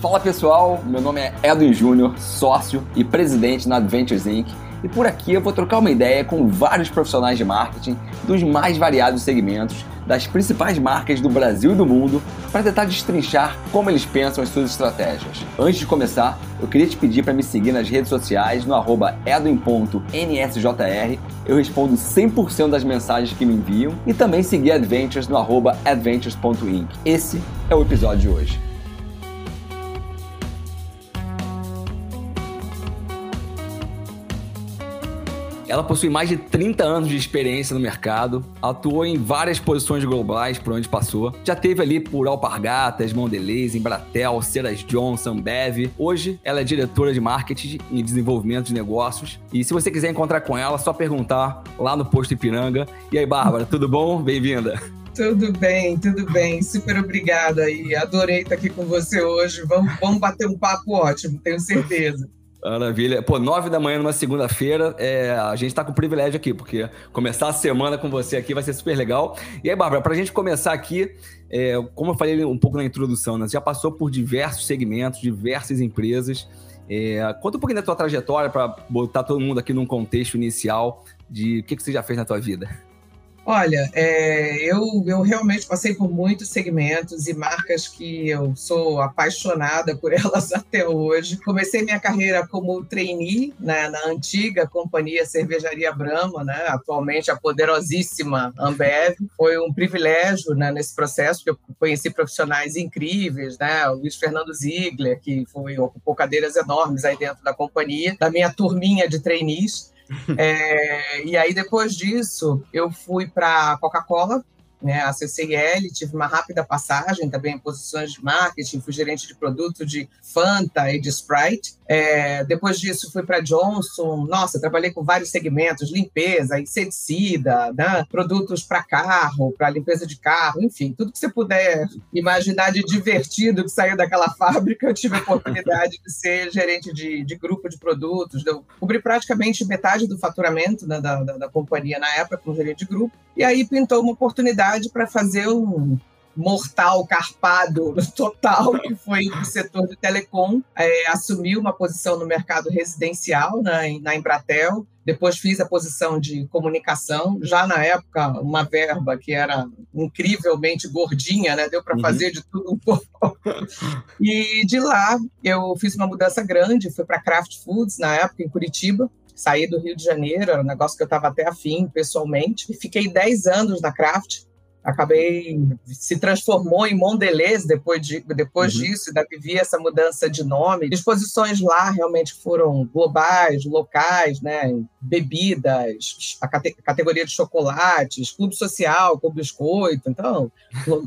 Fala pessoal, meu nome é Edwin Júnior, sócio e presidente na Adventures Inc. E por aqui eu vou trocar uma ideia com vários profissionais de marketing dos mais variados segmentos das principais marcas do Brasil e do mundo para tentar destrinchar como eles pensam as suas estratégias. Antes de começar, eu queria te pedir para me seguir nas redes sociais no edwin.nsjr. Eu respondo 100% das mensagens que me enviam e também seguir Adventures no adventures.inc. Esse é o episódio de hoje. Ela possui mais de 30 anos de experiência no mercado, atuou em várias posições globais por onde passou. Já teve ali por Alpargatas, Mondelez, Embratel, Ceras Johnson, Bev. Hoje ela é diretora de marketing e desenvolvimento de negócios. E se você quiser encontrar com ela, é só perguntar lá no posto Ipiranga. E aí, Bárbara, tudo bom? Bem-vinda. Tudo bem, tudo bem. Super obrigada e adorei estar aqui com você hoje. Vamos, vamos bater um papo ótimo, tenho certeza. Maravilha. Pô, nove da manhã numa segunda-feira, é, a gente tá com privilégio aqui, porque começar a semana com você aqui vai ser super legal. E aí, Bárbara, pra gente começar aqui, é, como eu falei um pouco na introdução, né, você já passou por diversos segmentos, diversas empresas. É, conta um pouquinho da tua trajetória para botar todo mundo aqui num contexto inicial de o que, que você já fez na tua vida. Olha, é, eu, eu realmente passei por muitos segmentos e marcas que eu sou apaixonada por elas até hoje. Comecei minha carreira como trainee né, na antiga companhia Cervejaria Brahma, né, atualmente a poderosíssima Ambev. Foi um privilégio né, nesse processo, porque eu conheci profissionais incríveis, né, o Luiz Fernando Ziegler, que foi, ocupou cadeiras enormes aí dentro da companhia, da minha turminha de trainees. É, e aí, depois disso, eu fui para Coca-Cola, né, a CCIL, tive uma rápida passagem também em posições de marketing, fui gerente de produto de Fanta e de Sprite. É, depois disso, fui para Johnson. Nossa, trabalhei com vários segmentos: limpeza, inseticida, né, produtos para carro, para limpeza de carro, enfim, tudo que você puder imaginar de divertido que saiu daquela fábrica. Eu tive a oportunidade de ser gerente de, de grupo de produtos. Eu cobri praticamente metade do faturamento né, da, da, da companhia na época, como gerente de grupo. E aí pintou uma oportunidade para fazer um mortal, carpado total, que foi o setor de telecom, é, assumiu uma posição no mercado residencial na, na Embratel, depois fiz a posição de comunicação, já na época uma verba que era incrivelmente gordinha, né? deu para uhum. fazer de tudo um pouco. E de lá eu fiz uma mudança grande, fui para Kraft Foods na época em Curitiba, saí do Rio de Janeiro, era um negócio que eu estava até afim pessoalmente, e fiquei 10 anos na Kraft, acabei se transformou em Mondelez depois, de, depois uhum. disso, ainda vivi essa mudança de nome. Exposições lá realmente foram globais, locais, né? bebidas, a cate categoria de chocolates, clube social, com biscoito, então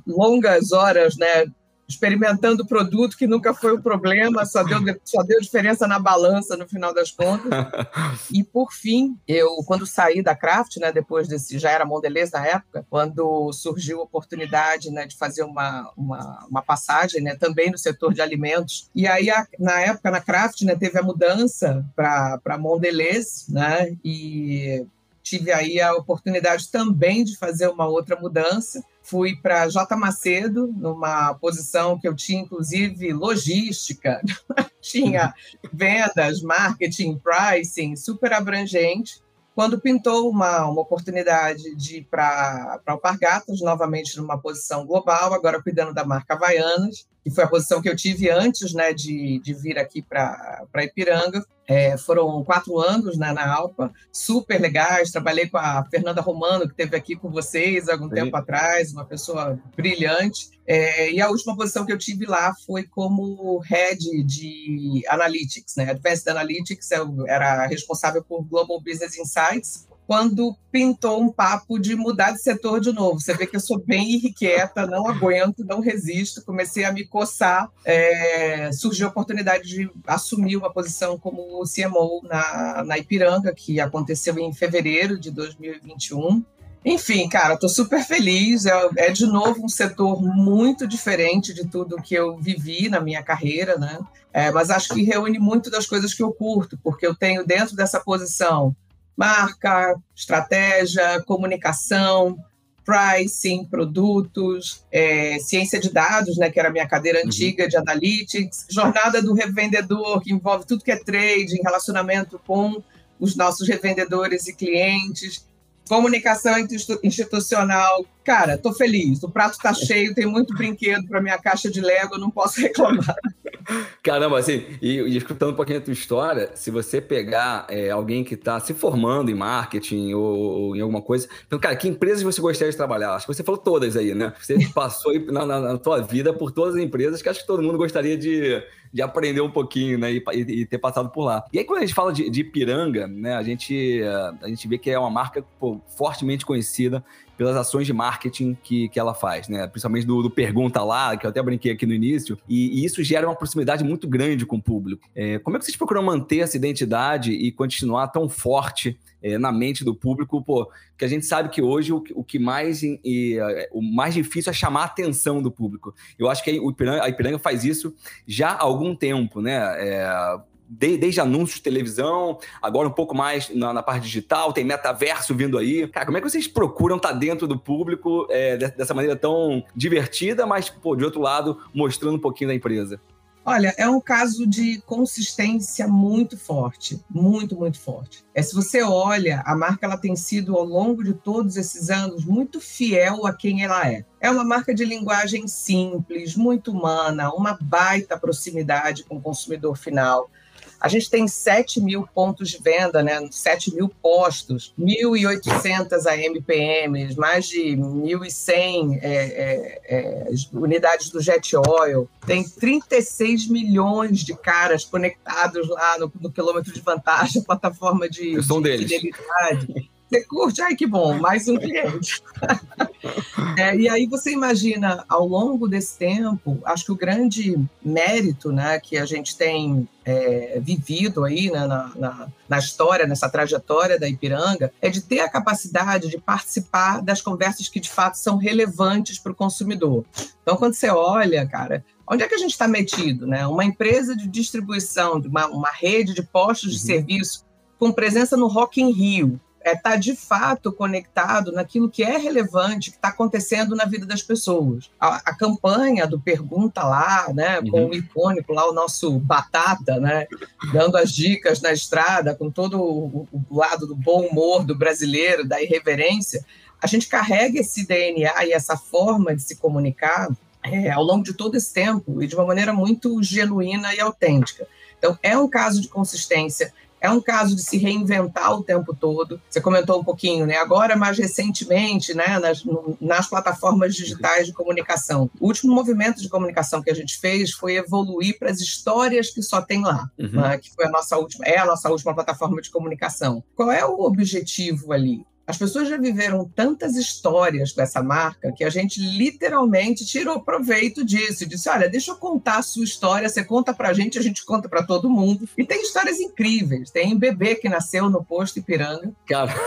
longas horas, né? Experimentando produto que nunca foi o problema, só deu, só deu diferença na balança no final das contas. e por fim, eu quando saí da Kraft, né, depois desse já era Mondelez na época, quando surgiu a oportunidade, né, de fazer uma, uma, uma passagem, né, também no setor de alimentos. E aí a, na época na Kraft, né, teve a mudança para para Mondelez, né, e tive aí a oportunidade também de fazer uma outra mudança. Fui para J Macedo, numa posição que eu tinha, inclusive, logística, tinha vendas, marketing, pricing, super abrangente. Quando pintou uma, uma oportunidade de ir para Alpargatas, novamente numa posição global, agora cuidando da marca Havaianas, que foi a posição que eu tive antes né, de, de vir aqui para Ipiranga. É, foram quatro anos né, na Alpa, super legais. Trabalhei com a Fernanda Romano, que esteve aqui com vocês há algum Sim. tempo atrás, uma pessoa brilhante. É, e a última posição que eu tive lá foi como head de Analytics, né? Advanced Analytics, eu era responsável por Global Business Insights, quando pintou um papo de mudar de setor de novo. Você vê que eu sou bem irrequieta, não aguento, não resisto. Comecei a me coçar. É, surgiu a oportunidade de assumir uma posição como CMO na, na Ipiranga, que aconteceu em fevereiro de 2021. Enfim, cara, estou super feliz. É, é, de novo um setor muito diferente de tudo que eu vivi na minha carreira, né? É, mas acho que reúne muito das coisas que eu curto, porque eu tenho dentro dessa posição marca, estratégia, comunicação, pricing, produtos, é, ciência de dados, né, que era a minha cadeira uhum. antiga de analytics, jornada do revendedor, que envolve tudo que é trading, relacionamento com os nossos revendedores e clientes, comunicação institucional. Cara, tô feliz. O prato tá cheio, tem muito brinquedo para minha caixa de Lego, não posso reclamar. Caramba, assim, e, e, escutando um pouquinho a tua história, se você pegar é, alguém que está se formando em marketing ou, ou, em alguma coisa, então, cara, que empresas você gostaria de trabalhar? Acho que você falou todas aí, né? Você passou na, na, na tua vida por todas as empresas que acho que todo mundo gostaria de, de aprender um pouquinho, né? E, e, ter passado por lá. E aí, quando a gente fala de, de Ipiranga, né? A gente, a gente vê que é uma marca pô, fortemente conhecida pelas ações de marketing que, que ela faz, né? Principalmente do, do Pergunta Lá, que eu até brinquei aqui no início, e, e isso gera uma proximidade muito grande com o público. É, como é que vocês procuram manter essa identidade e continuar tão forte é, na mente do público, pô, que a gente sabe que hoje o, o que mais e, é, o mais difícil é chamar a atenção do público. Eu acho que a Ipiranga, a Ipiranga faz isso já há algum tempo, né? É, de, desde anúncios de televisão, agora um pouco mais na, na, parte digital, tem metaverso vindo aí. Cara, como é que vocês procuram estar tá dentro do público é, dessa maneira tão divertida, mas, pô, de outro lado, mostrando um pouquinho da empresa? Olha, é um caso de consistência muito forte, muito, muito forte. É se você olha, a marca ela tem sido ao longo de todos esses anos muito fiel a quem ela é. É uma marca de linguagem simples, muito humana, uma baita proximidade com o consumidor final. A gente tem 7 mil pontos de venda, né? 7 mil postos, 1.800 AMPMs, mais de 1.100 é, é, é, unidades do Jet Oil. Tem 36 milhões de caras conectados lá no, no quilômetro de vantagem, plataforma de, de fidelidade. Você curte? Ai, que bom, mais um cliente. é, e aí você imagina, ao longo desse tempo, acho que o grande mérito né, que a gente tem é, vivido aí né, na, na, na, história, nessa trajetória da Ipiranga, é de ter a capacidade de participar das conversas que de fato são relevantes para o consumidor. Então, quando você olha, cara, onde é que a gente está metido? Né? Uma empresa de distribuição, uma, uma rede de postos uhum. de serviço com presença no Rock in Rio, está é, tá, de fato conectado naquilo que é relevante, que está acontecendo na vida das pessoas. A, a, campanha do Pergunta Lá, né, com uhum. o icônico lá, o nosso Batata, né, dando as dicas na estrada, com todo o, o lado do bom humor do brasileiro, da irreverência, a gente carrega esse DNA e essa forma de se comunicar é, ao longo de todo esse tempo e de uma maneira muito genuína e autêntica. Então, é um caso de consistência, é um caso de se reinventar o tempo todo. Você comentou um pouquinho, né? Agora, mais recentemente, né, nas, nas plataformas digitais de comunicação. O último movimento de comunicação que a gente fez foi evoluir para as histórias que só tem lá, uhum. né, que foi a nossa última, é a nossa última plataforma de comunicação. Qual é o objetivo ali? As pessoas já viveram tantas histórias com essa marca que a gente literalmente tirou proveito disso. Disse: olha, deixa eu contar a sua história, você conta pra gente, a gente conta para todo mundo. E tem histórias incríveis. Tem bebê que nasceu no posto Ipiranga. Cara.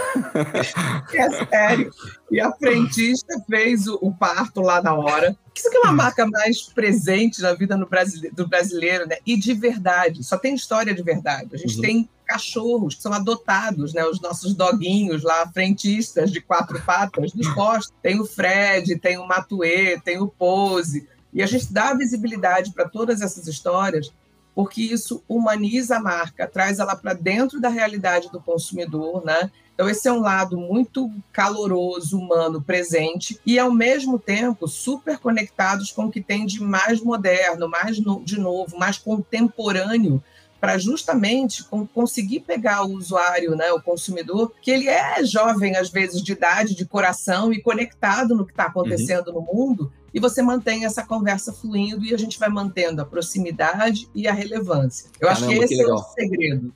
É sério. E a frentista fez o, o parto lá na hora. Isso que é uma marca mais presente na vida brasile do brasileiro, né? E de verdade. Só tem história de verdade. A gente uhum. tem cachorros que são adotados, né? Os nossos doguinhos lá, frentistas de quatro patas dos postos. Tem o Fred, tem o Matue, tem o Pose. E a gente dá visibilidade para todas essas histórias porque isso humaniza a marca, traz ela para dentro da realidade do consumidor, né? Então, esse é um lado muito caloroso, humano, presente, e ao mesmo tempo super conectados com o que tem de mais moderno, mais no, de novo, mais contemporâneo para justamente conseguir pegar o usuário, né, o consumidor, que ele é jovem às vezes de idade, de coração e conectado no que está acontecendo uhum. no mundo, e você mantém essa conversa fluindo e a gente vai mantendo a proximidade e a relevância. Eu Caramba, acho que esse que é o segredo.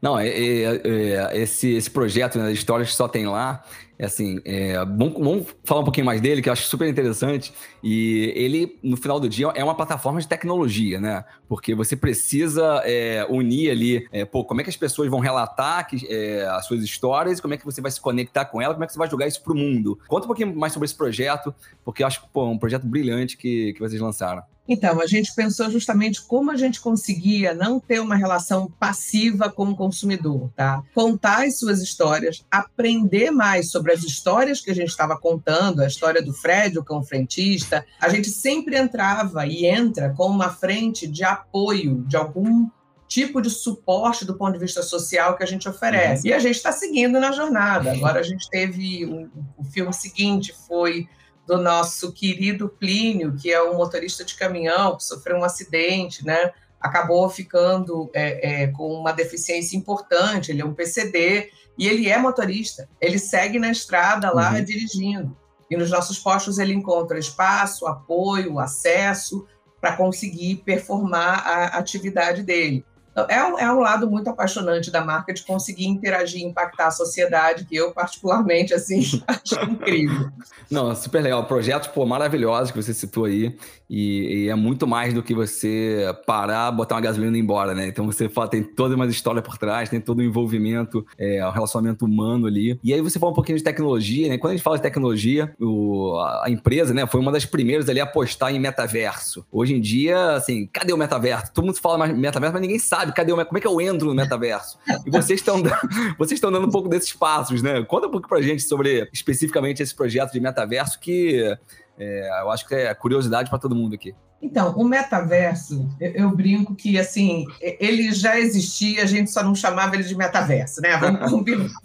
Não, é, é, é, esse, esse projeto, né, histórias que só tem lá, assim, é, vamos, vamos, falar um pouquinho mais dele, que eu acho super interessante. E ele, no final do dia, é uma plataforma de tecnologia, né? Porque você precisa é, unir ali, é, pô, como é que as pessoas vão relatar que, é, as suas histórias, como é que você vai se conectar com elas, como é que você vai jogar isso para o mundo. Conta um pouquinho mais sobre esse projeto, porque eu acho pô, um projeto brilhante que, que vocês lançaram. Então, a gente pensou justamente como a gente conseguia não ter uma relação passiva com o consumidor, tá? Contar as suas histórias, aprender mais sobre as histórias que a gente estava contando, a história do Fred, o cão frentista, a gente sempre entrava e entra com uma frente de apoio de algum tipo de suporte do ponto de vista social que a gente oferece. Uhum. E a gente está seguindo na jornada. Agora a gente teve o, o filme seguinte foi do nosso querido Plínio, que é um motorista de caminhão que sofreu um acidente, né? Acabou ficando é, é, com uma deficiência importante. Ele é um PCD e ele é motorista. Ele segue na estrada lá uhum. dirigindo. E nos nossos postos ele encontra espaço, apoio, acesso para conseguir performar a atividade dele. É um, é um lado muito apaixonante da marca de conseguir interagir e impactar a sociedade, que eu, particularmente, assim, acho incrível. Não, super legal. Projetos, pô, maravilhosos que você citou aí. E, e, é muito mais do que você parar, botar uma gasolina e ir embora, né? Então você fala, tem toda uma história por trás, tem todo o envolvimento, é, o relacionamento humano ali. E aí você fala um pouquinho de tecnologia, né? Quando a gente fala de tecnologia, o, a empresa, né, foi uma das primeiras ali a apostar em metaverso. Hoje em dia, assim, cadê o metaverso? Todo mundo fala mais metaverso, mas ninguém sabe cadê o como é que eu entro no metaverso. E vocês estão vocês estão dando um pouco desses passos, né? Conta um pouco pra gente sobre especificamente esse projeto de metaverso que é, eu acho que é curiosidade para todo mundo aqui. Então, o metaverso, eu, eu, brinco que assim, ele já existia, a gente só não chamava ele de metaverso, né?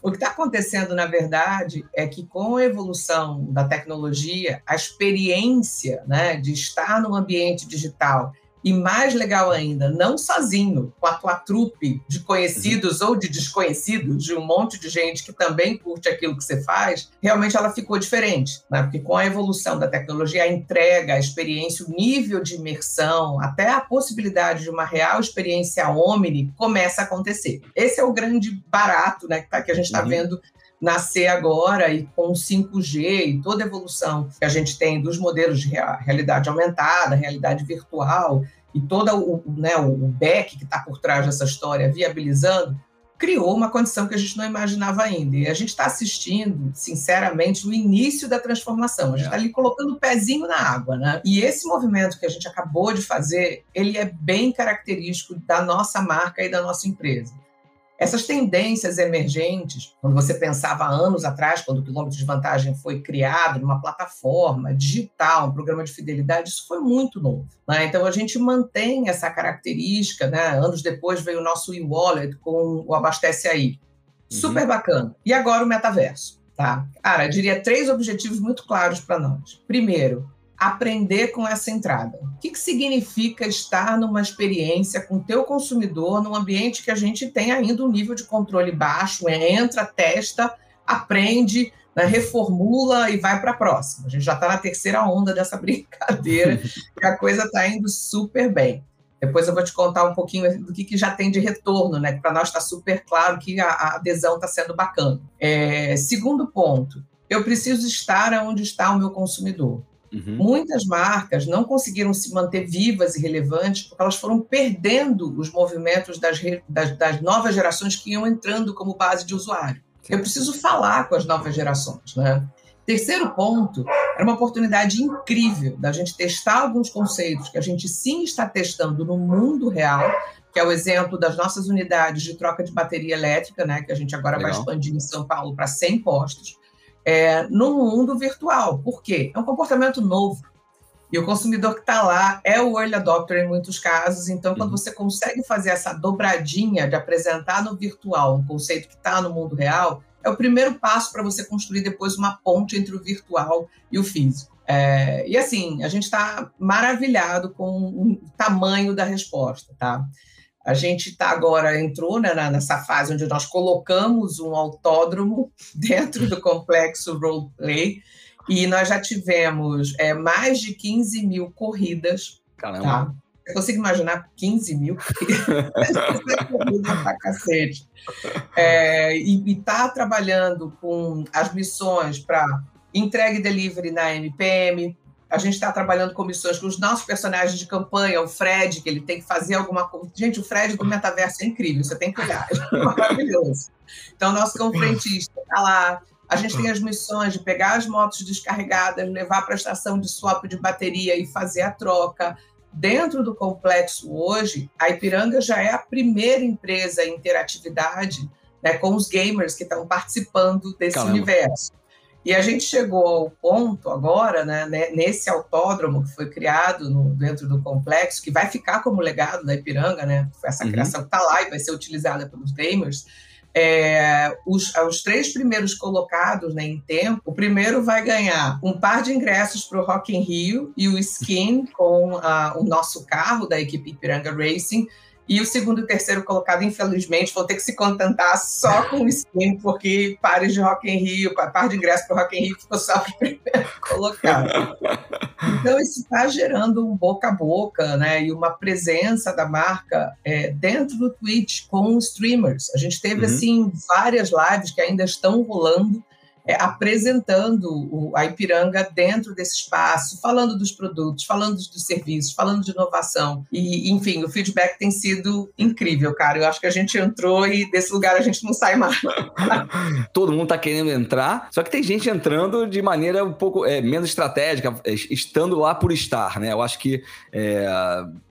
o que está acontecendo, na verdade, é que com a evolução da tecnologia, a experiência né, de estar num ambiente digital e mais legal ainda, não sozinho, com a tua trupe de conhecidos uhum. ou de desconhecidos, de um monte de gente que também curte aquilo que você faz, realmente ela ficou diferente. Né? Porque com a evolução da tecnologia, a entrega, a experiência, o nível de imersão, até a possibilidade de uma real experiência omni começa a acontecer. Esse é o grande barato né, que, tá, a gente está uhum. vendo nascer agora e com 5G e toda a evolução que a gente tem dos modelos de realidade aumentada, realidade virtual e todo o, né, o back que está por trás dessa história viabilizando, criou uma condição que a gente não imaginava ainda. E a gente está assistindo, sinceramente, o início da transformação. A gente está é. ali colocando o pezinho na água, né? E esse movimento que a gente acabou de fazer, ele é bem característico da nossa marca e da nossa empresa. Essas tendências emergentes, quando você pensava anos atrás, quando o quilômetro de vantagem foi criado numa plataforma digital, um programa de fidelidade, isso foi muito novo. Né? Então a gente mantém essa característica. Né? Anos depois veio o nosso e-wallet com o Abastece Aí. Uhum. Super uhum. bacana. E agora o metaverso. Tá? Cara, eu diria três objetivos muito claros para nós. Primeiro, aprender com essa entrada. O que, que significa estar numa experiência com o teu consumidor num ambiente que a gente tem ainda um nível de controle baixo, entra, testa, aprende, né, reformula e vai para a próxima. A gente já está na terceira onda dessa brincadeira e a coisa está indo super bem. Depois eu vou te contar um pouquinho do que, que já tem de retorno, né? Para nós está super claro que a, a adesão está sendo bacana. É, segundo ponto, eu preciso estar onde está o meu consumidor. Uhum. Muitas marcas não conseguiram se manter vivas e relevantes porque elas foram perdendo os movimentos das, das, das novas gerações que iam entrando como base de usuário. Eu preciso falar com as novas gerações, né? Terceiro ponto, era uma oportunidade incrível da gente testar alguns conceitos que a gente sim está testando no mundo real, que é o exemplo das nossas unidades de troca de bateria elétrica, né, que a gente agora Legal. vai expandir em São Paulo para 100 postos é, no mundo virtual. Por quê? É um comportamento novo. E o consumidor que está lá é o early adopter em muitos casos. Então, quando uhum. você consegue fazer essa dobradinha de apresentar no virtual um conceito que está no mundo real, é o primeiro passo para você construir depois uma ponte entre o virtual e o físico. É, e assim, a gente está maravilhado com o tamanho da resposta, tá? A gente está agora, entrou né, nessa fase onde nós colocamos um autódromo dentro do complexo roleplay e nós já tivemos é, mais de 15 mil corridas. Caramba. Tá? Eu consigo imaginar 15 mil corridas pra cacete. É, e está trabalhando com as missões para entrega e delivery na MPM, a gente está trabalhando com missões com os nossos personagens de campanha, o Fred, que ele tem que fazer alguma coisa. Gente, o Fred do metaverso é incrível, você tem que olhar, é maravilhoso. Então, nosso cão frentista está lá. A gente tem as missões de pegar as motos descarregadas, levar para a estação de swap de bateria e fazer a troca. Dentro do complexo hoje, a Ipiranga já é a primeira empresa em interatividade né, com os gamers que estão participando desse Caramba. universo. E a gente chegou ao ponto agora, né, nesse autódromo que foi criado no, dentro do complexo, que vai ficar como legado da Ipiranga, né? Essa uhum. criação está lá e vai ser utilizada pelos gamers. É, os, os, três primeiros colocados né, em tempo, o primeiro vai ganhar um par de ingressos para o Rock in Rio e o skin com a, o nosso carro da equipe Ipiranga Racing e o segundo e terceiro colocado, infelizmente, vão ter que se contentar só com o skin, porque pares de Rock in Rio, par de ingresso para o Rock in Rio ficou só o primeiro colocado. Então, isso está gerando um boca a boca, né? E uma presença da marca é, dentro do Twitch com streamers. A gente teve, uhum. assim, várias lives que ainda estão rolando é, apresentando o, a Ipiranga dentro desse espaço, falando dos produtos, falando dos serviços, falando de inovação. E, enfim, o feedback tem sido incrível, cara. Eu acho que a gente entrou e desse lugar a gente não sai mais. Todo mundo está querendo entrar, só que tem gente entrando de maneira um pouco é, menos estratégica, é, estando lá por estar, né? Eu acho que é,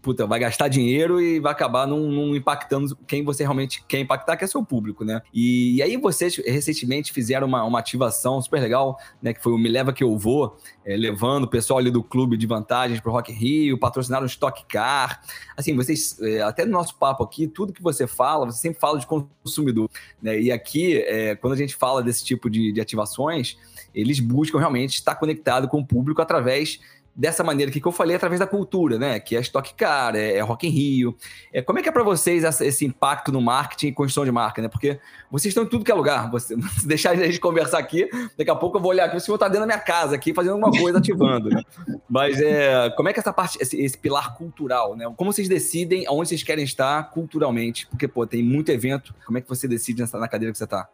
puta, vai gastar dinheiro e vai acabar não, não, impactando quem você realmente quer impactar, que é seu público, né? E, e aí vocês recentemente fizeram uma, uma ativa ativação super legal, né? Que foi o Me Leva Que Eu Vou, é, levando o pessoal ali do clube de vantagens para o Rock Rio, patrocinaram o Stock Car. Assim, vocês, é, até no nosso papo aqui, tudo que você fala, você sempre fala de consumidor, né? E aqui, é, quando a gente fala desse tipo de, de ativações, eles buscam realmente estar conectado com o público através dessa maneira que eu falei através da cultura, né? Que é Stock Car, é, é Rock in Rio. É, como é que é para vocês esse impacto no marketing e construção de marca, né? Porque vocês estão em tudo que é lugar. Você, se deixar a gente conversar aqui, daqui a pouco eu vou olhar aqui, o senhor está dentro da minha casa aqui, fazendo alguma coisa, ativando, né? Mas é, como é que essa parte, esse, esse, pilar cultural, né? Como vocês decidem aonde vocês querem estar culturalmente? Porque, pô, tem muito evento. Como é que você decide na cadeira que você está?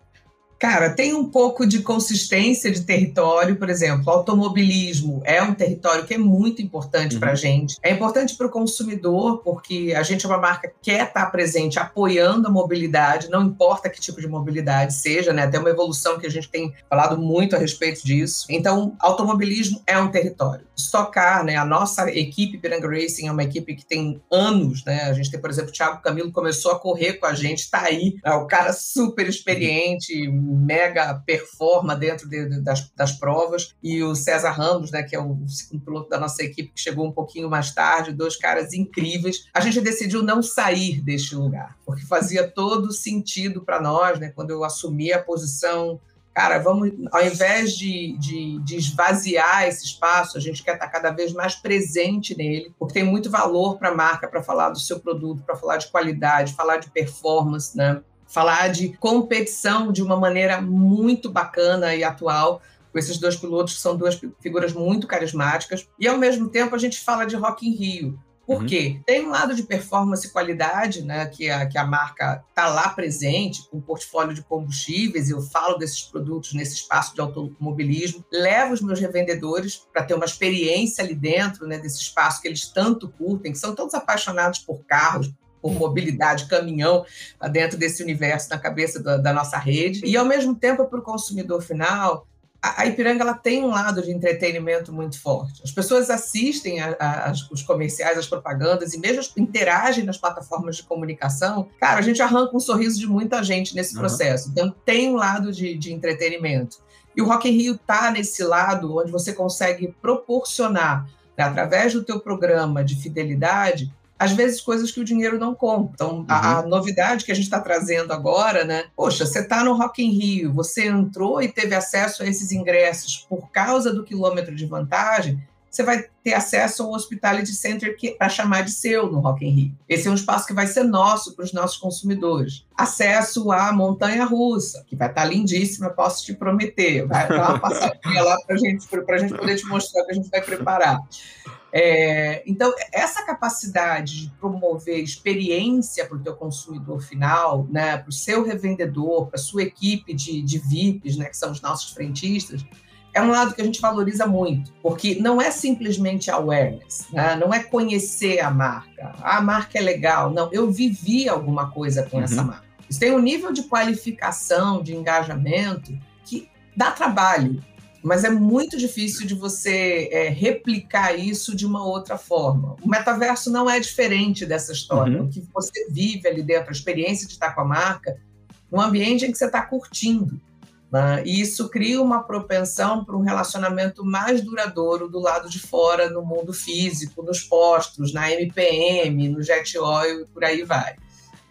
Cara, tem um pouco de consistência de território, por exemplo, automobilismo é um território que é muito importante uhum. para a gente. É importante para o consumidor, porque a gente é uma marca que quer estar presente apoiando a mobilidade, não importa que tipo de mobilidade seja, né? Tem uma evolução que a gente tem falado muito a respeito disso. Então, automobilismo é um território. Estocar, né? A nossa equipe Piranga Racing é uma equipe que tem anos, né? A gente tem, por exemplo, o Thiago Camilo começou a correr com a gente, está aí, é o cara super experiente mega performa dentro de, das, das, provas, e o César Ramos, né, que é o segundo piloto da nossa equipe, que chegou um pouquinho mais tarde, dois caras incríveis. A gente decidiu não sair deste lugar, porque fazia todo sentido para nós, né, quando eu assumi a posição cara, vamos, ao invés de, de, de, esvaziar esse espaço, a gente quer estar cada vez mais presente nele, porque tem muito valor para a marca, para falar do seu produto, para falar de qualidade, falar de performance, né? Falar de competição de uma maneira muito bacana e atual, com esses dois pilotos que são duas figuras muito carismáticas, e ao mesmo tempo a gente fala de Rock in Rio. Por uhum. quê? Tem um lado de performance e qualidade, né, que a, que a marca está lá presente, com um portfólio de combustíveis, eu falo desses produtos nesse espaço de automobilismo, levo os meus revendedores para ter uma experiência ali dentro, né, desse espaço que eles tanto curtem, que são todos apaixonados por carros, por mobilidade, caminhão, dentro desse universo na cabeça da, da nossa rede. E, ao mesmo tempo, para o consumidor final, a Ipiranga ela tem um lado de entretenimento muito forte. As pessoas assistem a, a, os comerciais, as propagandas e mesmo interagem nas plataformas de comunicação. Cara, a gente arranca um sorriso de muita gente nesse processo. Uhum. Então, tem um lado de, de entretenimento. E o Rock in Rio está nesse lado onde você consegue proporcionar, né, através do teu programa de fidelidade, às vezes coisas que o dinheiro não compra. Então, uhum. a, a, novidade que a gente está trazendo agora, né? Poxa, você está no Rock in Rio, você entrou e teve acesso a esses ingressos por causa do quilômetro de vantagem, você vai ter acesso ao Hospitality Center para chamar de seu no Rock in Rio. Esse é um espaço que vai ser nosso para os nossos consumidores. Acesso à montanha russa, que vai estar tá lindíssima, posso te prometer. Vai dar uma passadinha lá para gente, a gente poder te mostrar que a gente vai preparar. É, então, essa capacidade de promover experiência para o teu consumidor final, né, para o seu revendedor, para a sua equipe de, de VIPs, né, que são os nossos frentistas, é um lado que a gente valoriza muito, porque não é simplesmente awareness, né? não é conhecer a marca. Ah, a marca é legal. Não, eu vivi alguma coisa com uhum. essa marca. Isso tem um nível de qualificação, de engajamento, que dá trabalho mas é muito difícil de você é, replicar isso de uma outra forma. O metaverso não é diferente dessa história. Uhum. O que você vive ali dentro, a experiência de estar com a marca, um ambiente em que você está curtindo. Né? E isso cria uma propensão para um relacionamento mais duradouro do lado de fora, no mundo físico, nos postos, na MPM, no jet oil e por aí vai.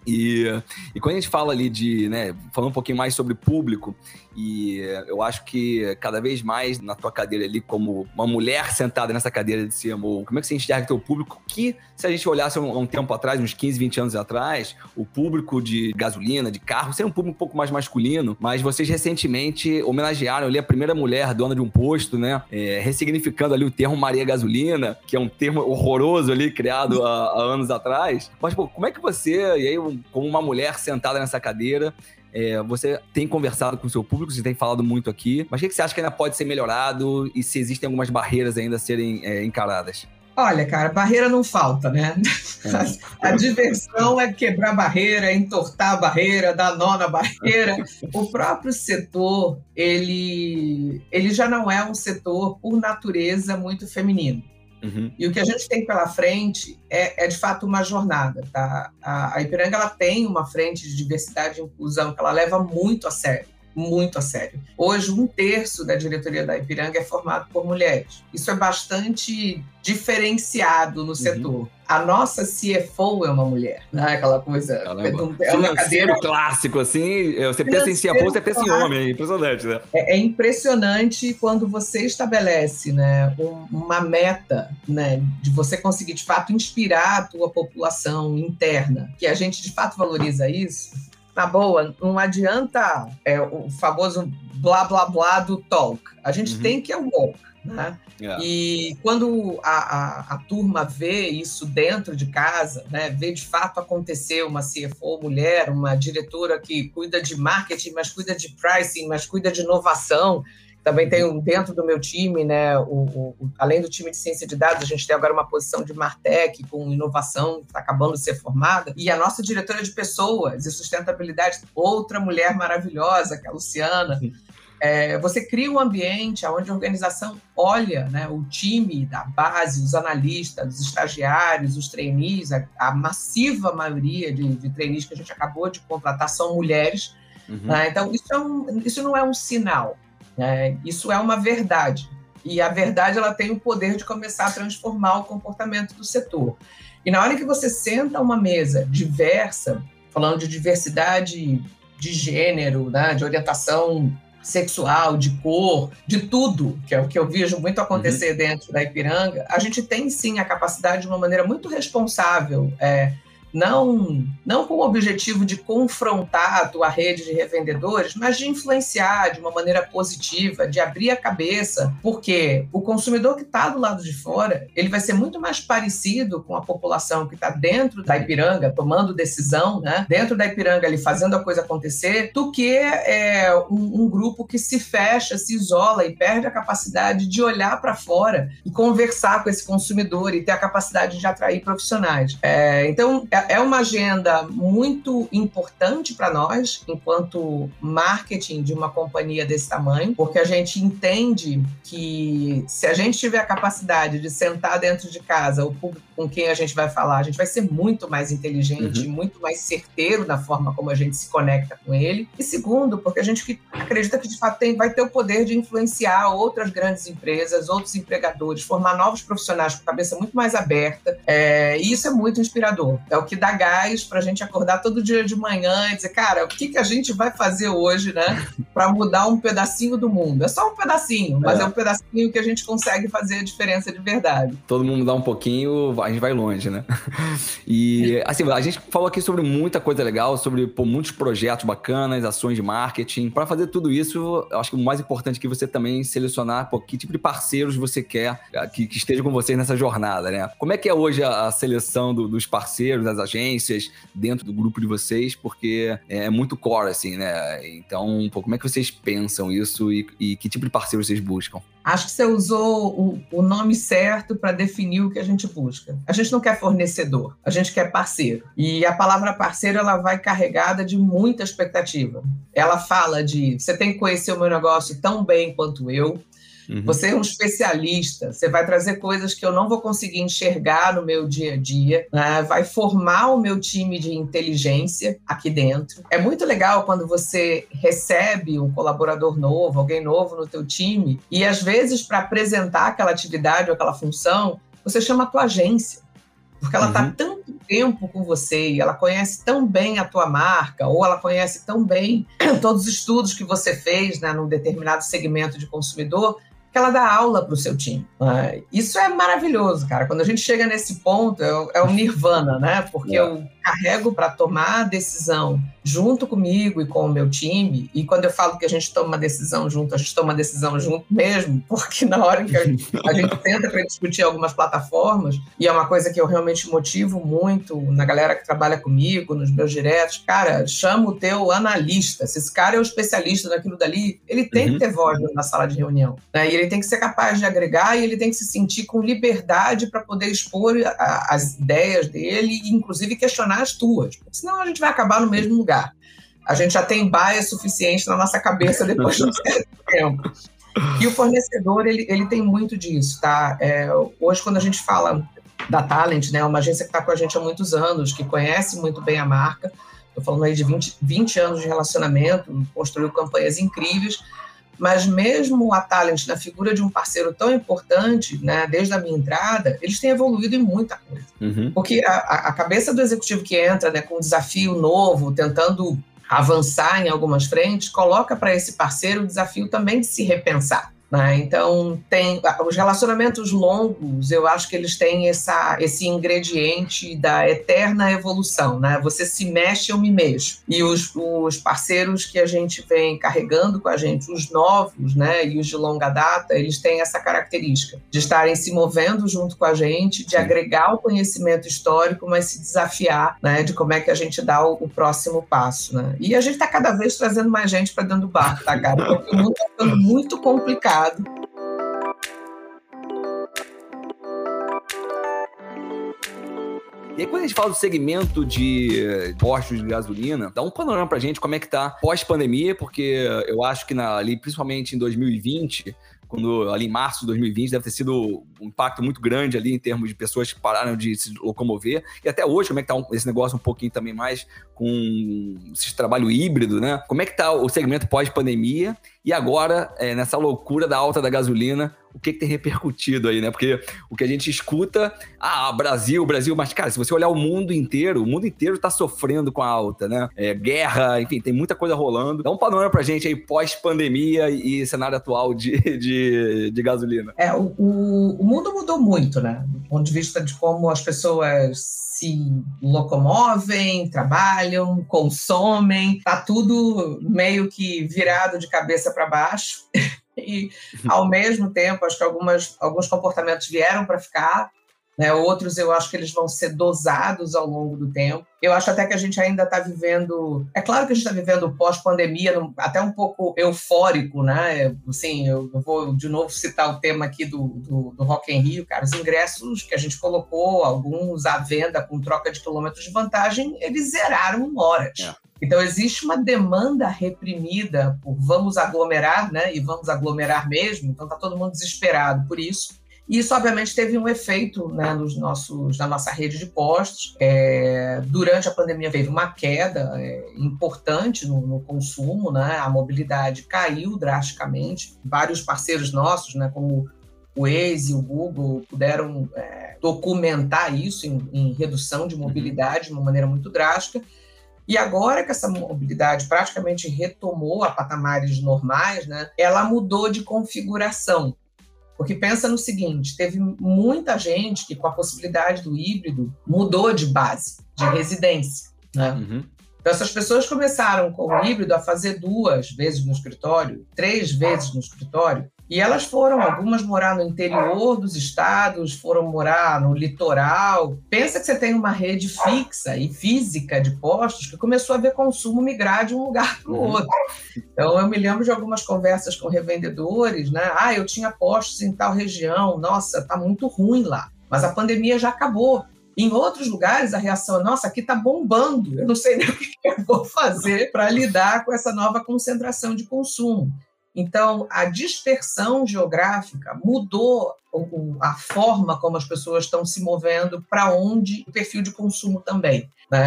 E, e quando a gente fala ali de, né, falando um pouquinho mais sobre público, e eu acho que cada vez mais na tua cadeira ali, como uma mulher sentada nessa cadeira de CMO, como é que você enxerga teu público? Que, se a gente olhasse um, um tempo atrás, uns 15, 20 anos atrás, o público de gasolina, de carro, seria um público um pouco mais masculino, mas vocês recentemente homenagearam ali a primeira mulher dona de um posto, né? É, ressignificando ali o termo Maria Gasolina, que é um termo horroroso ali, criado há, há anos atrás. Mas, pô, como é que você, e aí, como uma mulher sentada nessa cadeira, é, você tem conversado com o seu público, você tem falado muito aqui, mas o que você acha que ainda pode ser melhorado e se existem algumas barreiras ainda a serem é, encaradas? Olha, cara, barreira não falta, né? É. A diversão é quebrar barreira, é entortar a barreira, dar nó na barreira. O próprio setor, ele, ele já não é um setor, por natureza, muito feminino. Uhum. E o que a gente tem pela frente é, é de fato uma jornada. Tá? A, a Ipiranga ela tem uma frente de diversidade e inclusão que ela leva muito a sério muito a sério. Hoje, um terço da diretoria da Ipiranga é formado por mulheres. Isso é bastante diferenciado no uhum. setor. A nossa CFO é uma mulher, né? Aquela coisa. É, é uma cadeira clássico, assim. É, você pensa em CFO, você pensa em homem. É impressionante, né? É, é impressionante quando você estabelece né, um, uma meta né, de você conseguir, de fato, inspirar a tua população interna, que a gente, de fato, valoriza isso na boa, não adianta é, o famoso blá blá blá do talk. A gente uhum. tem que é o walk. Né? Yeah. E quando a, a, a, turma vê isso dentro de casa, né, vê de fato acontecer uma CFO mulher, uma diretora que cuida de marketing, mas cuida de pricing, mas cuida de inovação, também tenho dentro do meu time, né, o, o, além do time de ciência de dados, a gente tem agora uma posição de Martech com inovação, que está acabando de ser formada. E a nossa diretora de pessoas e sustentabilidade, outra mulher maravilhosa, que é a Luciana. É, você cria um ambiente onde a organização olha né, o time da base, os analistas, os estagiários, os trainees, a, a massiva maioria de, de trainees que a gente acabou de contratar são mulheres. Uhum. Né? Então, isso, é um, isso não é um sinal é, isso é uma verdade. E a verdade ela tem o poder de começar a transformar o comportamento do setor. E na hora que você senta uma mesa diversa, falando de diversidade de gênero, né, de orientação sexual, de cor, de tudo, que é o que eu vejo muito acontecer uhum. dentro da Ipiranga, a gente tem sim a capacidade de uma maneira muito responsável. É, não, não com o objetivo de confrontar a tua rede de revendedores, mas de influenciar de uma maneira positiva, de abrir a cabeça, porque o consumidor que está do lado de fora, ele vai ser muito mais parecido com a população que está dentro da Ipiranga, tomando decisão, né? dentro da Ipiranga, ali fazendo a coisa acontecer, do que é, um, um grupo que se fecha, se isola e perde a capacidade de olhar para fora e conversar com esse consumidor e ter a capacidade de atrair profissionais. É, então, é uma agenda muito importante para nós, enquanto marketing de uma companhia desse tamanho, porque a gente entende que se a gente tiver a capacidade de sentar dentro de casa o público com quem a gente vai falar, a gente vai ser muito mais inteligente, uhum. muito mais certeiro na forma como a gente se conecta com ele. E segundo, porque a gente acredita que de fato tem, vai ter o poder de influenciar outras grandes empresas, outros empregadores, formar novos profissionais com cabeça muito mais aberta. É, e isso é muito inspirador. É o que dá gás para a gente acordar todo dia de manhã e dizer, cara, o que, que a gente vai fazer hoje, né, para mudar um pedacinho do mundo? É só um pedacinho, mas é. é um pedacinho que a gente consegue fazer a diferença de verdade. Todo mundo dá um pouquinho, a gente vai longe, né? E, assim, a gente falou aqui sobre muita coisa legal, sobre pô, muitos projetos bacanas, ações de marketing. Para fazer tudo isso, eu acho que o mais importante é que você também selecionar pô, que tipo de parceiros você quer que, que estejam com vocês nessa jornada, né? Como é que é hoje a, a seleção do, dos parceiros, das agências dentro do grupo de vocês, porque é muito core, assim, né? Então, pô, como é que vocês pensam isso e, e que tipo de parceiro vocês buscam? Acho que você usou o, o nome certo para definir o que a gente busca. A gente não quer fornecedor, a gente quer parceiro. E a palavra parceiro ela vai carregada de muita expectativa. Ela fala de você tem que conhecer o meu negócio tão bem quanto eu, Uhum. Você é um especialista, você vai trazer coisas que eu não vou conseguir enxergar no meu dia a dia, né? vai formar o meu time de inteligência aqui dentro. É muito legal quando você recebe um colaborador novo, alguém novo no teu time, e às vezes para apresentar aquela atividade ou aquela função, você chama a tua agência porque ela está uhum. tanto tempo com você e ela conhece tão bem a tua marca, ou ela conhece tão bem todos os estudos que você fez né, num determinado segmento de consumidor, que ela dá aula para o seu time. Né? Isso é maravilhoso, cara. Quando a gente chega nesse ponto, é o, é o nirvana, né? Porque é. eu carrego para tomar a decisão junto comigo e com o meu time. E quando eu falo que a gente toma uma decisão junto, a gente toma uma decisão junto mesmo, porque na hora que a gente, a gente senta para discutir algumas plataformas, e é uma coisa que eu realmente motivo muito na galera que trabalha comigo, nos meus diretos, cara, chama o teu analista. Se esse cara é o especialista naquilo dali, ele tem uhum. que ter voz na sala de reunião. Né? E ele tem que ser capaz de agregar e ele tem que se sentir com liberdade para poder expor a, as ideias dele e, inclusive, questionar as tuas. Porque senão a gente vai acabar no mesmo lugar. A gente já tem baia suficiente na nossa cabeça depois de um certo tempo. E o fornecedor, ele, ele tem muito disso, tá? É, hoje, quando a gente fala da Talent, né, uma agência que está com a gente há muitos anos, que conhece muito bem a marca, estou falando aí de 20, 20 anos de relacionamento, construiu campanhas incríveis, mas mesmo a Talent, na figura de um parceiro tão importante, né, desde a minha entrada, eles têm evoluído em muita coisa. Uhum. Porque a, a, cabeça do executivo que entra né, com um desafio novo, tentando avançar em algumas frentes, coloca para esse parceiro o desafio também de se repensar. Né? Então, tem os relacionamentos longos, eu acho que eles têm essa, esse ingrediente da eterna evolução. Né? Você se mexe, eu me mexo. E os, os parceiros que a gente vem carregando com a gente, os novos né, e os de longa data, eles têm essa característica de estarem se movendo junto com a gente, de agregar o conhecimento histórico, mas se desafiar né, de como é que a gente dá o, o próximo passo. Né? E a gente está cada vez trazendo mais gente para dentro do barco, tá, cara? Porque o mundo está ficando muito complicado mercado. E aí, quando a gente fala do segmento de eh, postos de gasolina, dá um panorama pra gente como é que tá pós-pandemia, porque eu acho que na, ali, principalmente em 2020, quando ali em março de 2020 deve ter sido um impacto muito grande ali em termos de pessoas que pararam de se locomover. E até hoje, como é que tá esse negócio um pouquinho também mais com esse trabalho híbrido, né? Como é que tá o segmento pós-pandemia? E agora, é, nessa loucura da alta da gasolina, o que, que, tem repercutido aí, né? Porque o que a gente escuta, ah, Brasil, Brasil, mas, cara, se você olhar o mundo inteiro, o mundo inteiro tá sofrendo com a alta, né? É, guerra, enfim, tem muita coisa rolando. Dá um panorama pra gente aí, pós-pandemia e cenário atual de, de, de gasolina. É, o, o, mundo mudou muito, né? Do ponto de vista de como as pessoas se locomovem, trabalham, consomem, tá tudo meio que virado de cabeça para baixo. e, ao mesmo tempo, acho que algumas, alguns comportamentos vieram para ficar, né? Outros eu acho que eles vão ser dosados ao longo do tempo. Eu acho até que a gente ainda está vivendo. É claro que a gente está vivendo pós-pandemia, até um pouco eufórico, né? Assim, eu vou de novo citar o tema aqui do, do, do Rock in Rio, cara. Os ingressos que a gente colocou, alguns à venda com troca de quilômetros de vantagem, eles zeraram em horas. É. Então, existe uma demanda reprimida por vamos aglomerar, né? E vamos aglomerar mesmo. Então, está todo mundo desesperado por isso. E isso, obviamente, teve um efeito né, nos nossos, na nossa rede de postos. É, durante a pandemia, teve uma queda é, importante no, no, consumo, né? a mobilidade caiu drasticamente. Vários parceiros nossos, né, como o Waze e o Google, puderam é, documentar isso em, em redução de mobilidade de uma maneira muito drástica. E agora que essa mobilidade praticamente retomou a patamares normais, né, ela mudou de configuração. Porque pensa no seguinte: teve muita gente que, com a possibilidade do híbrido, mudou de base, de residência. Né? Uhum. Então, essas pessoas começaram com o híbrido a fazer duas vezes no escritório, três vezes no escritório, e elas foram, algumas morar no interior dos estados, foram morar no litoral. Pensa que você tem uma rede fixa e física de postos que começou a ver consumo migrar de um lugar para o uhum. outro. Então, eu me lembro de algumas conversas com revendedores, né? Ah, eu tinha postos em tal região, nossa, tá muito ruim lá. Mas a pandemia já acabou. Em outros lugares, a reação é: nossa, aqui está bombando, eu não sei nem o que eu vou fazer para lidar com essa nova concentração de consumo. Então, a dispersão geográfica mudou a forma como as pessoas estão se movendo, para onde o perfil de consumo também. Né?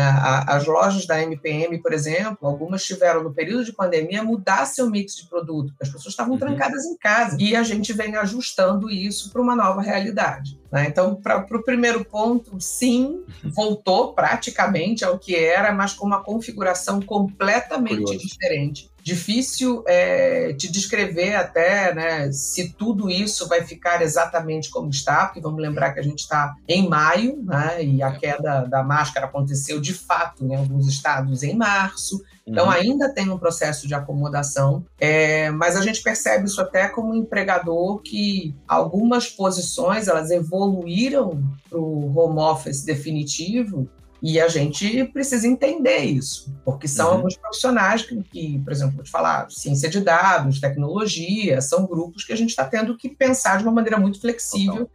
As lojas da MPM, por exemplo, algumas tiveram, no período de pandemia, mudar seu mix de produto, as pessoas estavam uhum. trancadas em casa, e a gente vem ajustando isso para uma nova realidade. Né? Então, para o primeiro ponto, sim, voltou praticamente ao que era, mas com uma configuração completamente Curioso. diferente difícil é, te descrever até né, se tudo isso vai ficar exatamente como está, porque vamos lembrar que a gente está em maio, né, e a é. queda da máscara aconteceu de fato em alguns estados em março, então, uhum. ainda tem um processo de acomodação, é, mas a gente percebe isso até como empregador que algumas posições elas evoluíram para o home office definitivo e a gente precisa entender isso, porque são uhum. alguns profissionais que, que, por exemplo, vou te falar, ciência de dados, tecnologia, são grupos que a gente está tendo que pensar de uma maneira muito flexível Total.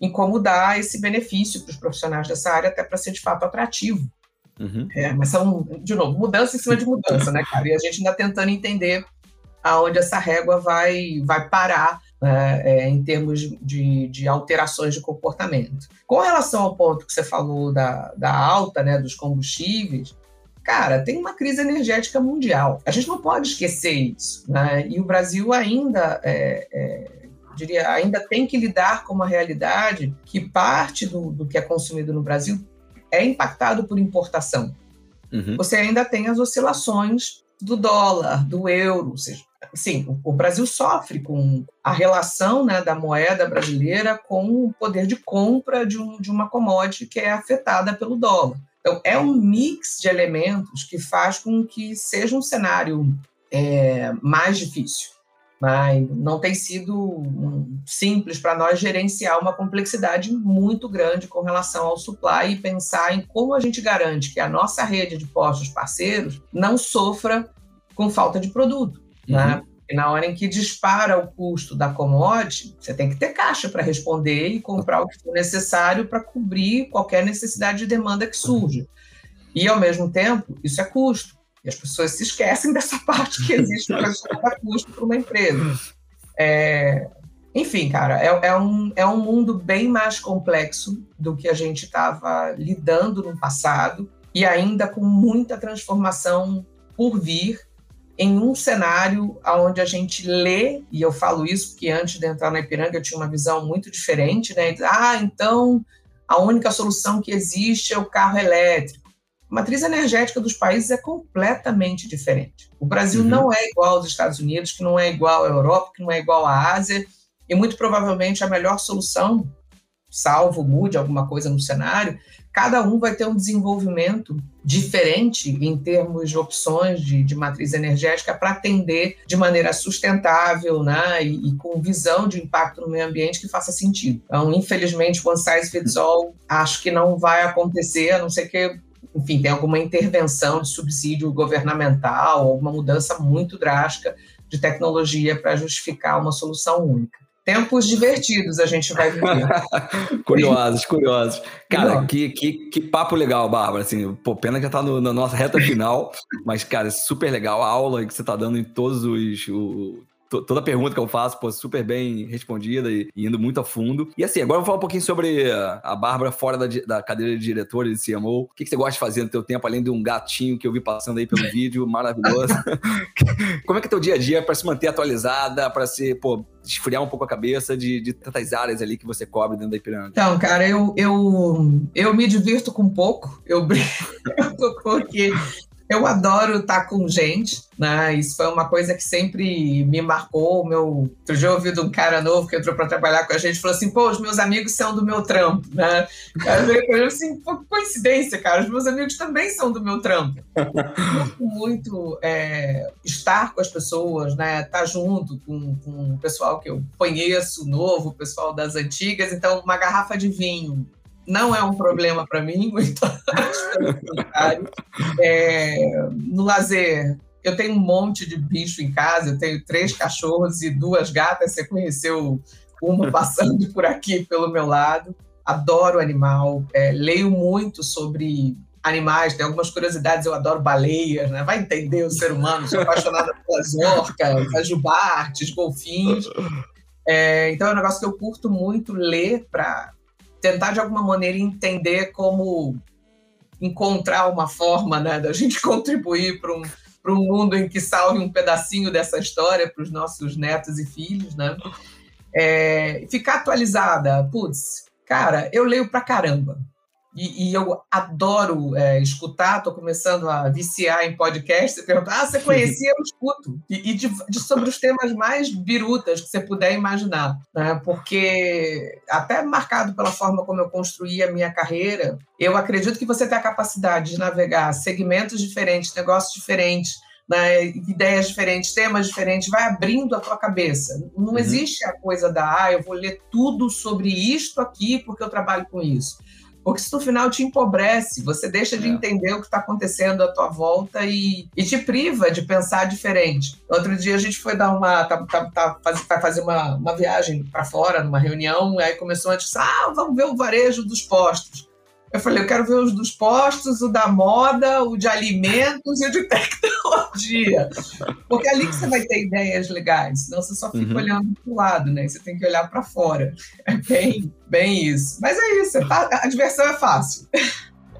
em como dar esse benefício para os profissionais dessa área, até para ser de fato atrativo. Uhum. É, mas são, de novo, mudança em cima de mudança, né, cara? E a gente ainda tentando entender aonde essa régua vai, vai parar né, é, em termos de, de, alterações de comportamento. Com relação ao ponto que você falou da, da alta né, dos combustíveis, cara, tem uma crise energética mundial. A gente não pode esquecer isso. Né? E o Brasil ainda, é, é, diria, ainda tem que lidar com uma realidade que parte do, do que é consumido no Brasil é impactado por importação. Uhum. Você ainda tem as oscilações do dólar, do euro, ou seja, sim, o Brasil sofre com a relação né, da moeda brasileira com o poder de compra de, um, de uma commodity que é afetada pelo dólar. Então, é um mix de elementos que faz com que seja um cenário é, mais difícil. Mas não tem sido simples para nós gerenciar uma complexidade muito grande com relação ao supply e pensar em como a gente garante que a nossa rede de postos parceiros não sofra com falta de produto. Uhum. Né? E na hora em que dispara o custo da commodity, você tem que ter caixa para responder e comprar o que for necessário para cobrir qualquer necessidade de demanda que surja. E, ao mesmo tempo, isso é custo. E as pessoas se esquecem dessa parte que existe para gerar custo para uma empresa. É, enfim, cara, é, é, um, é um mundo bem mais complexo do que a gente estava lidando no passado e ainda com muita transformação por vir em um cenário onde a gente lê, e eu falo isso porque antes de entrar na Ipiranga eu tinha uma visão muito diferente, né? Ah, então a única solução que existe é o carro elétrico. A matriz energética dos países é completamente diferente. O Brasil uhum. não é igual aos Estados Unidos, que não é igual à Europa, que não é igual à Ásia, e muito provavelmente a melhor solução, salvo mude alguma coisa no cenário, cada um vai ter um desenvolvimento diferente em termos de opções de, de matriz energética para atender de maneira sustentável né, e, e, com visão de impacto no meio ambiente que faça sentido. Então, infelizmente, one size fits all acho que não vai acontecer, a não ser que enfim, tem alguma intervenção de subsídio governamental, alguma mudança muito drástica de tecnologia para justificar uma solução única. Tempos divertidos a gente vai viver. curiosos, curiosos. Cara, que, que, que papo legal, Bárbara. Assim, pô, pena que já tá no, na nossa reta final, mas, cara, super legal a aula que você tá dando em todos os. O, toda pergunta que eu faço, pô, super bem respondida e, e, indo muito a fundo. E assim, agora eu vou falar um pouquinho sobre a Bárbara fora da, da cadeira de diretora de CMO. O que, que, você gosta de fazer no teu tempo, além de um gatinho que eu vi passando aí pelo vídeo, maravilhoso? Como é que é teu dia a dia para se manter atualizada, para se, pô, esfriar um pouco a cabeça de, de tantas áreas ali que você cobre dentro da Ipiranga? Então, cara, eu, eu, eu me divirto com pouco. Eu, tô porque eu adoro estar com gente, né? Isso foi uma coisa que sempre me marcou. Meu, outro eu ouvi de um cara novo que entrou para trabalhar com a gente, falou assim: pô, os meus amigos são do meu trampo, né? Eu falei assim: pô, coincidência, cara, os meus amigos também são do meu trampo. muito, muito é, estar com as pessoas, né? Estar junto com, com o pessoal que eu conheço, novo, o pessoal das antigas. Então, uma garrafa de vinho não é um problema para mim, muito é, no lazer, eu tenho um monte de bicho em casa, eu tenho três cachorros e duas gatas, você conheceu uma passando por aqui pelo meu lado. Adoro animal, é, leio muito sobre animais, tem algumas curiosidades, eu adoro baleias, né? Vai entender o ser humano, sou apaixonada pelas orcas, as jubartes, golfinhos. É, então é um negócio que eu curto muito ler para tentar de alguma maneira entender como encontrar uma forma né, da gente contribuir para um, um mundo em que salve um pedacinho dessa história para os nossos netos e filhos, né? É, ficar atualizada, putz, cara, eu leio pra caramba. E, e eu adoro é, escutar, estou começando a viciar em podcast. Você pergunta, ah, você conhecia? Eu escuto. E, e de, de, sobre os temas mais birutas que você puder imaginar. Né? Porque, até marcado pela forma como eu construí a minha carreira, eu acredito que você tem a capacidade de navegar segmentos diferentes, negócios diferentes, né, ideias diferentes, temas diferentes, vai abrindo a tua cabeça. Não uhum. existe a coisa da, ah, eu vou ler tudo sobre isto aqui porque eu trabalho com isso. Porque isso no final te empobrece, você deixa de é. entender o que está acontecendo à tua volta e, e, te priva de pensar diferente. Outro dia a gente foi dar uma. Tá, tá, tá, vai fazer uma, uma viagem para fora, numa reunião, aí começou a dizer: ah, vamos ver o varejo dos postos. Eu falei, eu quero ver os dos postos, o da moda, o de alimentos e o de tecnologia. Porque é ali que você vai ter ideias legais, senão você só fica uhum. olhando para o lado, né? Você tem que olhar para fora. É bem, bem isso. Mas é isso, a diversão é fácil.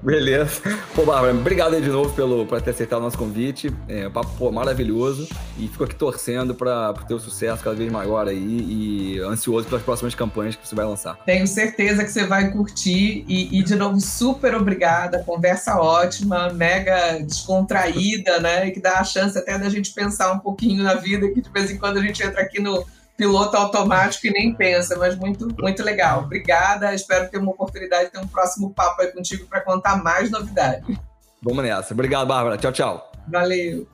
Beleza. Pô, Bárbara, obrigado aí de novo pelo, por ter aceitado o nosso convite. É, papo pô, maravilhoso. E fico aqui torcendo para o teu sucesso cada vez maior aí e ansioso pelas próximas campanhas que você vai lançar. Tenho certeza que você vai curtir. E, e de novo, super obrigada. Conversa ótima, mega descontraída, né? E que dá a chance até da gente pensar um pouquinho na vida, que de vez em quando a gente entra aqui no piloto automático e nem pensa, mas muito, muito legal. Obrigada, espero ter uma oportunidade de ter um próximo papo aí contigo para contar mais novidades. Vamos nessa. Obrigado, Bárbara. Tchau, tchau. Valeu.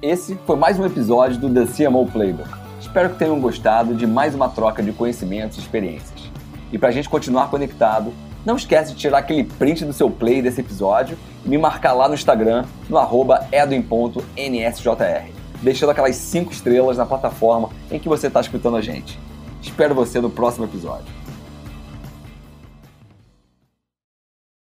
Esse foi mais um episódio do The CMO Playbook. Espero que tenham gostado de mais uma troca de conhecimentos e experiências. E para a gente continuar conectado, não esquece de tirar aquele print do seu play desse episódio e me marcar lá no Instagram, no arroba edwin.nsjr deixando aquelas 5 estrelas na plataforma em que você está escutando a gente. Espero você no próximo episódio.